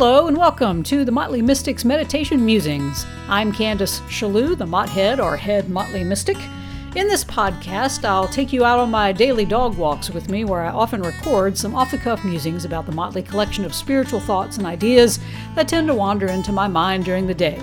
Hello and welcome to the Motley Mystics Meditation Musings. I'm Candace Chellew, the Mott Head or Head Motley Mystic. In this podcast, I'll take you out on my daily dog walks with me, where I often record some off the cuff musings about the motley collection of spiritual thoughts and ideas that tend to wander into my mind during the day.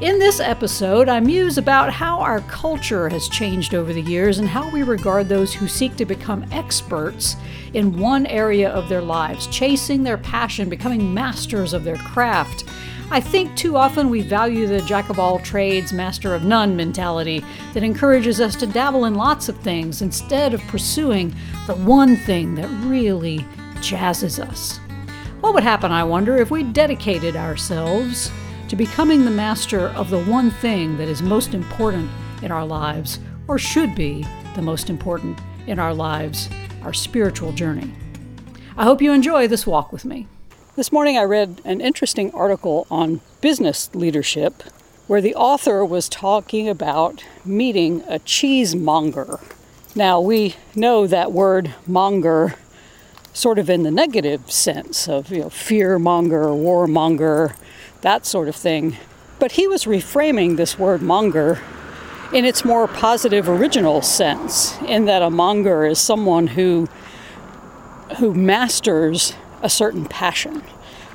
In this episode, I muse about how our culture has changed over the years and how we regard those who seek to become experts in one area of their lives, chasing their passion, becoming masters of their craft. I think too often we value the jack of all trades, master of none mentality that encourages us to dabble in lots of things instead of pursuing the one thing that really jazzes us. What would happen, I wonder, if we dedicated ourselves to becoming the master of the one thing that is most important in our lives, or should be the most important in our lives, our spiritual journey. I hope you enjoy this walk with me. This morning I read an interesting article on business leadership where the author was talking about meeting a cheesemonger. Now, we know that word monger sort of in the negative sense of you know, fear monger, warmonger, that sort of thing. But he was reframing this word monger in its more positive original sense, in that a monger is someone who who masters a certain passion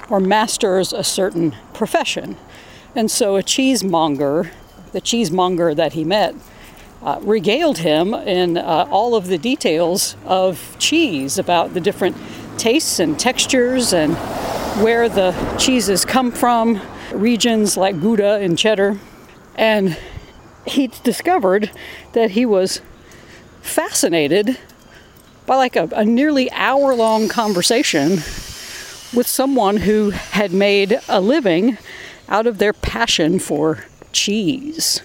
or masters a certain profession. And so a cheesemonger, the cheesemonger that he met, uh, regaled him in uh, all of the details of cheese, about the different tastes and textures and where the cheeses come from, regions like Gouda and cheddar. And he discovered that he was fascinated by like a, a nearly hour long conversation with someone who had made a living out of their passion for cheese.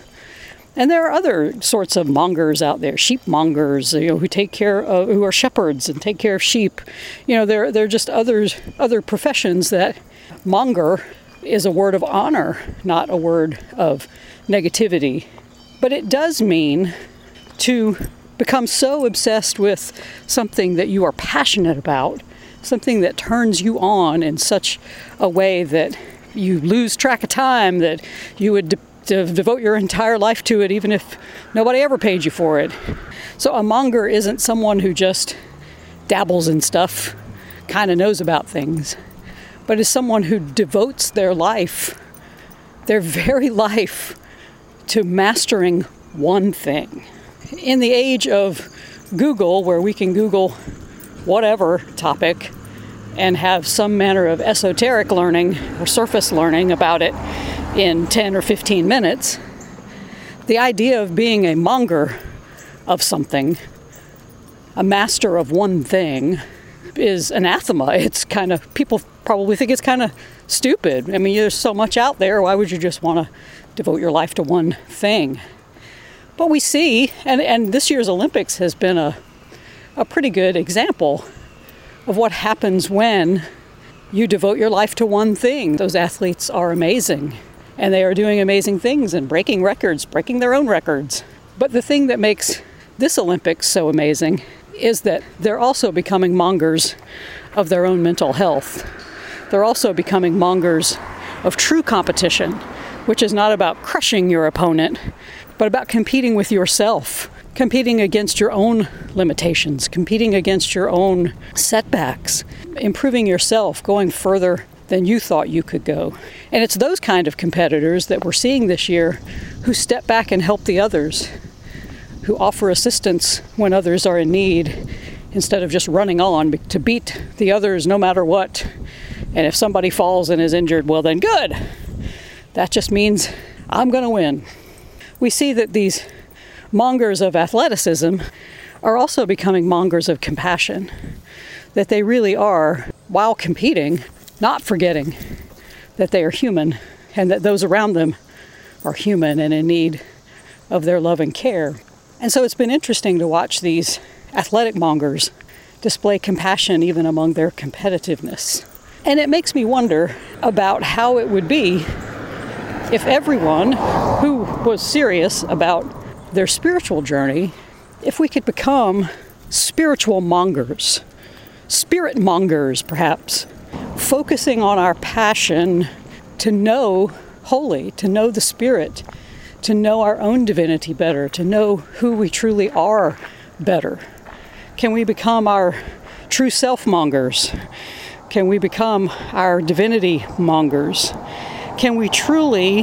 And there are other sorts of mongers out there, sheep mongers, you know, who take care of, who are shepherds and take care of sheep. You know, there, there are just others, other professions that monger is a word of honor, not a word of negativity. But it does mean to become so obsessed with something that you are passionate about, something that turns you on in such a way that you lose track of time, that you would de- to devote your entire life to it, even if nobody ever paid you for it. So, a monger isn't someone who just dabbles in stuff, kind of knows about things, but is someone who devotes their life, their very life, to mastering one thing. In the age of Google, where we can Google whatever topic and have some manner of esoteric learning or surface learning about it, in 10 or 15 minutes. The idea of being a monger of something, a master of one thing, is anathema. It's kind of, people probably think it's kind of stupid. I mean, there's so much out there. Why would you just want to devote your life to one thing? But we see, and, and this year's Olympics has been a, a pretty good example of what happens when you devote your life to one thing. Those athletes are amazing and they are doing amazing things and breaking records, breaking their own records. But the thing that makes this Olympics so amazing is that they're also becoming mongers of their own mental health. They're also becoming mongers of true competition, which is not about crushing your opponent, but about competing with yourself, competing against your own limitations, competing against your own setbacks, improving yourself, going further than you thought you could go. And it's those kind of competitors that we're seeing this year who step back and help the others, who offer assistance when others are in need instead of just running on to beat the others no matter what. And if somebody falls and is injured, well, then good. That just means I'm going to win. We see that these mongers of athleticism are also becoming mongers of compassion, that they really are, while competing, not forgetting that they are human and that those around them are human and in need of their love and care. And so it's been interesting to watch these athletic mongers display compassion even among their competitiveness. And it makes me wonder about how it would be if everyone who was serious about their spiritual journey, if we could become spiritual mongers, spirit mongers perhaps, focusing on our passion to know holy, to know the Spirit, to know our own divinity better, to know who we truly are better? Can we become our true self mongers? Can we become our divinity mongers? Can we truly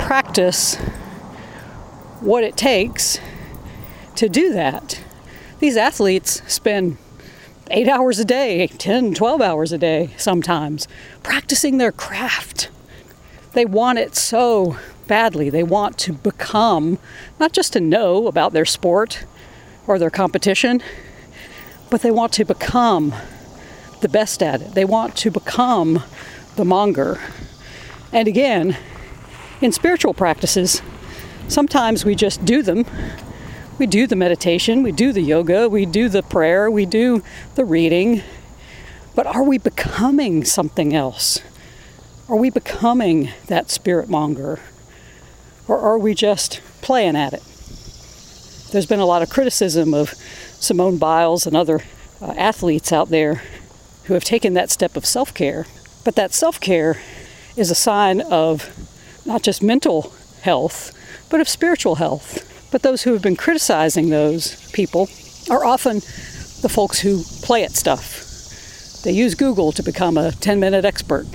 practice what it takes to do that? These athletes spend eight hours a day, 10, 12 hours a day sometimes, practicing their craft. They want it so badly. They want to become, not just to know about their sport or their competition, but they want to become the best at it. They want to become the monger. And again, in spiritual practices, sometimes we just do them we do the meditation, we do the yoga, we do the prayer, we do the reading. But are we becoming something else? Are we becoming that spirit monger? Or are we just playing at it? There's been a lot of criticism of Simone Biles and other uh, athletes out there who have taken that step of self care. But that self care is a sign of not just mental health, but of spiritual health. But those who have been criticizing those people are often the folks who play at stuff. They use Google to become a 10 minute expert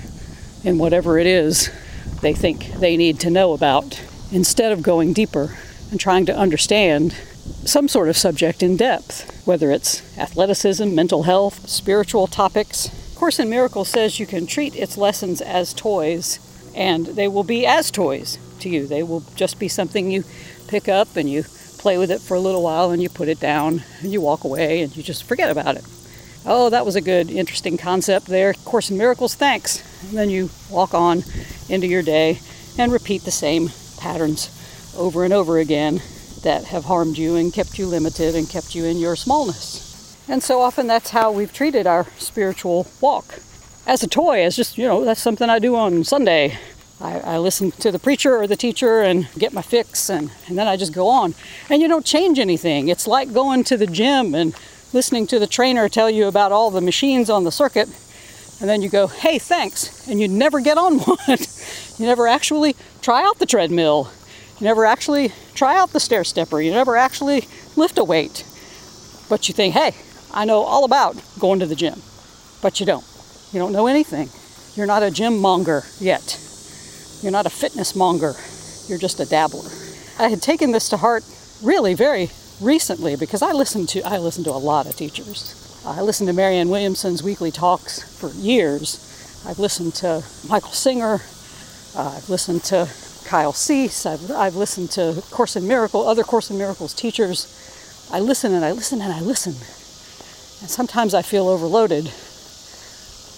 in whatever it is they think they need to know about instead of going deeper and trying to understand some sort of subject in depth, whether it's athleticism, mental health, spiritual topics. Course in Miracles says you can treat its lessons as toys, and they will be as toys to you. They will just be something you pick up and you play with it for a little while and you put it down and you walk away and you just forget about it. Oh, that was a good, interesting concept there. Course in Miracles, thanks. And then you walk on into your day and repeat the same patterns over and over again that have harmed you and kept you limited and kept you in your smallness. And so often that's how we've treated our spiritual walk. As a toy, as just, you know, that's something I do on Sunday. I, I, listen to the preacher or the teacher and get my fix, and, and then I just go on. And you don't change anything. It's like going to the gym and listening to the trainer tell you about all the machines on the circuit, and then you go, hey, thanks, and you never get on one. you never actually try out the treadmill. You never actually try out the stair stepper. You never actually lift a weight. But you think, hey, I know all about going to the gym. But you don't. You don't know anything. You're not a gym monger yet. You're not a fitness monger, you're just a dabbler. I had taken this to heart really very recently because I listened to I listened to a lot of teachers. I listened to Marianne Williamson's weekly talks for years. I've listened to Michael Singer. Uh, I've listened to Kyle Cease. I've, I've listened to Course in Miracle, other Course in Miracles teachers. I listen and I listen and I listen. And sometimes I feel overloaded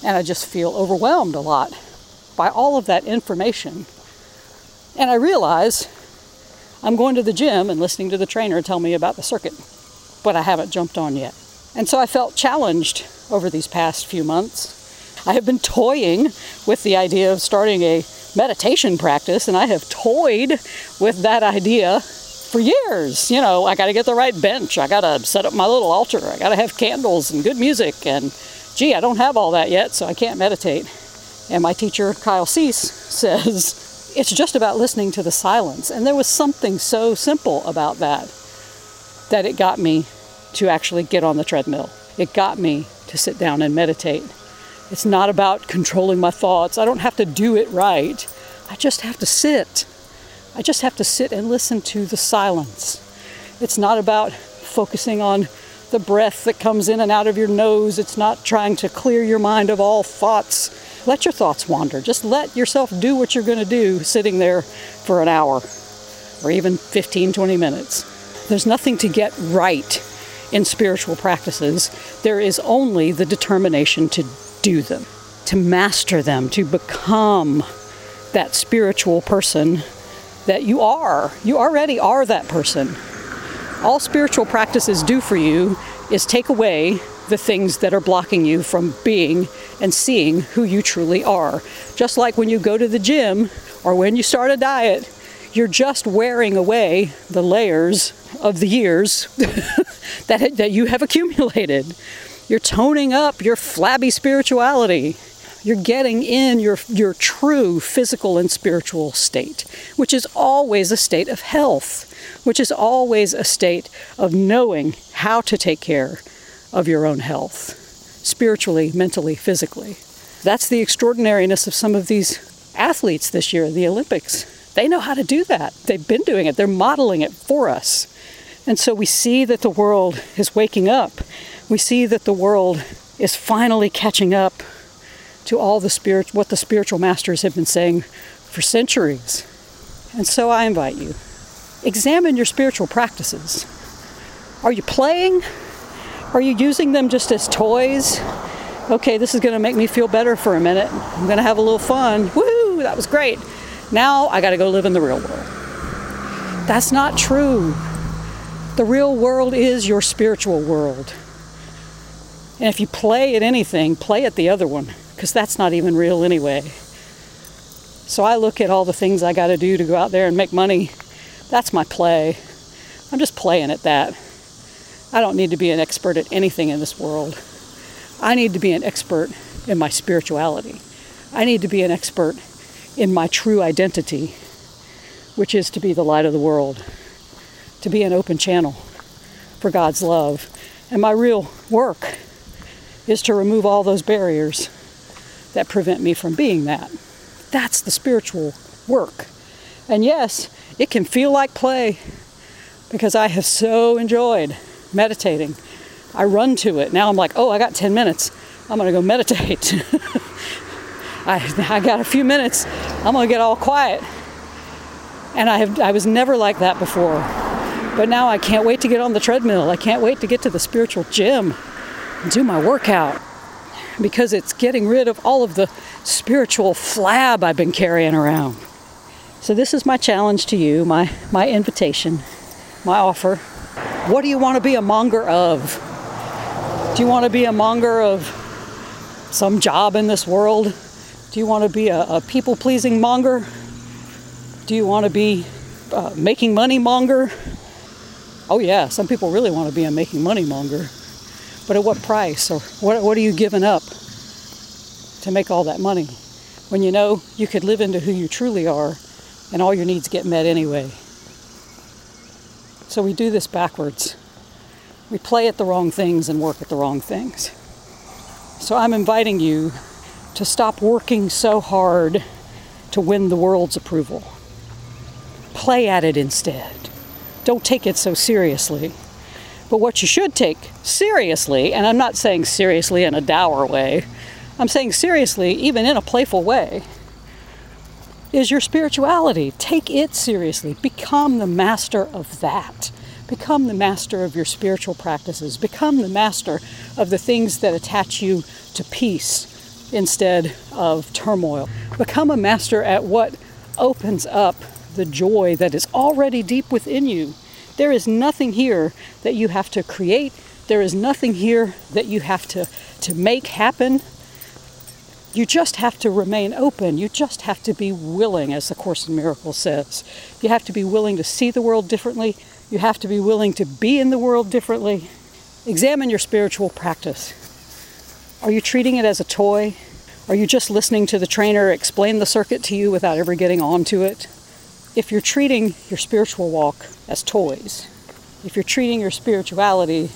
and I just feel overwhelmed a lot by all of that information. And I realize I'm going to the gym and listening to the trainer tell me about the circuit, but I haven't jumped on yet. And so I felt challenged over these past few months. I have been toying with the idea of starting a meditation practice, and I have toyed with that idea for years. You know, I got to get the right bench, I got to set up my little altar, I got to have candles and good music, and gee, I don't have all that yet, so I can't meditate. And my teacher, Kyle Cease, says it's just about listening to the silence. And there was something so simple about that that it got me to actually get on the treadmill. It got me to sit down and meditate. It's not about controlling my thoughts. I don't have to do it right. I just have to sit. I just have to sit and listen to the silence. It's not about focusing on the breath that comes in and out of your nose. It's not trying to clear your mind of all thoughts let your thoughts wander. Just let yourself do what you're going to do sitting there for an hour or even 15, 20 minutes. There's nothing to get right in spiritual practices. There is only the determination to do them, to master them, to become that spiritual person that you are. You already are that person. All spiritual practices do for you is take away the things that are blocking you from being and seeing who you truly are. Just like when you go to the gym or when you start a diet, you're just wearing away the layers of the years that, that you have accumulated. You're toning up your flabby spirituality. You're getting in your, your true physical and spiritual state, which is always a state of health, which is always a state of knowing how to take care of your own health, spiritually, mentally, physically. That's the extraordinariness of some of these athletes this year, the Olympics. They know how to do that. They've been doing it, they're modeling it for us. And so we see that the world is waking up. We see that the world is finally catching up to all the spirit what the spiritual masters have been saying for centuries. And so I invite you examine your spiritual practices. Are you playing? Are you using them just as toys? Okay, this is going to make me feel better for a minute. I'm going to have a little fun. Woo, that was great. Now I got to go live in the real world. That's not true. The real world is your spiritual world. And if you play at anything, play at the other one, because that's not even real anyway. So I look at all the things I got to do to go out there and make money. That's my play. I'm just playing at that. I don't need to be an expert at anything in this world. I need to be an expert in my spirituality. I need to be an expert in my true identity, which is to be the light of the world to be an open channel for God's love. And my real work is to remove all those barriers that prevent me from being that. That's the spiritual work. And yes, it can feel like play because I have so enjoyed meditating. I run to it. Now I'm like, oh, I got 10 minutes. I'm going to go meditate. I, I got a few minutes. I'm going to get all quiet. And I, have, I was never like that before. But now I can't wait to get on the treadmill. I can't wait to get to the spiritual gym do my workout because it's getting rid of all of the spiritual flab I've been carrying around. So this is my challenge to you, my my invitation, my offer. What do you want to be a monger of? Do you want to be a monger of some job in this world? Do you want to be a, a people pleasing monger? Do you want to be uh, making money monger? Oh, yeah, some people really want to be a making money monger. But at what price? Or what, what are you giving up to make all that money? When you know you could live into who you truly are and all your needs get met anyway. So we do this backwards. We play at the wrong things and work at the wrong things. So I'm inviting you to stop working so hard to win the world's approval. Play at it instead don't take it so seriously. But what you should take seriously, and I'm not saying seriously in a dour way, I'm saying seriously, even in a playful way, is your spirituality. Take it seriously. Become the master of that. Become the master of your spiritual practices. Become the master of the things that attach you to peace instead of turmoil. Become a master at what opens up the joy that is already deep within you. There is nothing here that you have to create. There is nothing here that you have to, to make happen. You just have to remain open. You just have to be willing, as the Course in Miracles says. You have to be willing to see the world differently. You have to be willing to be in the world differently. Examine your spiritual practice. Are you treating it as a toy? Are you just listening to the trainer explain the circuit to you without ever getting onto it? If you're treating your spiritual walk as toys, if you're treating your spirituality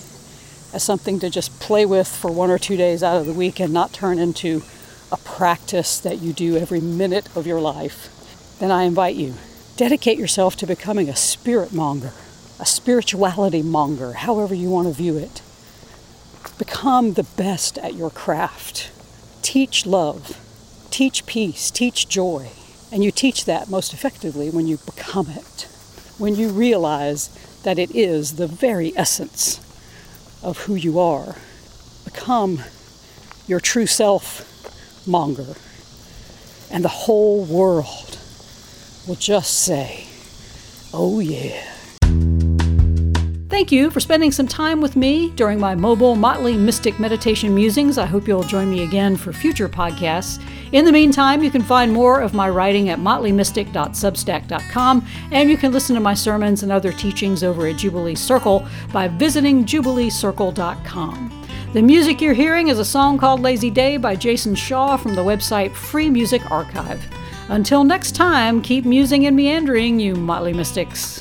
as something to just play with for one or two days out of the week and not turn into a practice that you do every minute of your life, then I invite you. Dedicate yourself to becoming a spirit monger, a spirituality monger, however you want to view it. Become the best at your craft. Teach love, teach peace, teach joy. And you teach that most effectively when you become it, when you realize that it is the very essence of who you are. Become your true self monger, and the whole world will just say, Oh, yeah. Thank you for spending some time with me during my mobile Motley Mystic Meditation Musings. I hope you'll join me again for future podcasts. In the meantime, you can find more of my writing at motleymystic.substack.com, and you can listen to my sermons and other teachings over at Jubilee Circle by visiting jubileecircle.com. The music you're hearing is a song called Lazy Day by Jason Shaw from the website Free Music Archive. Until next time, keep musing and meandering, you motley mystics.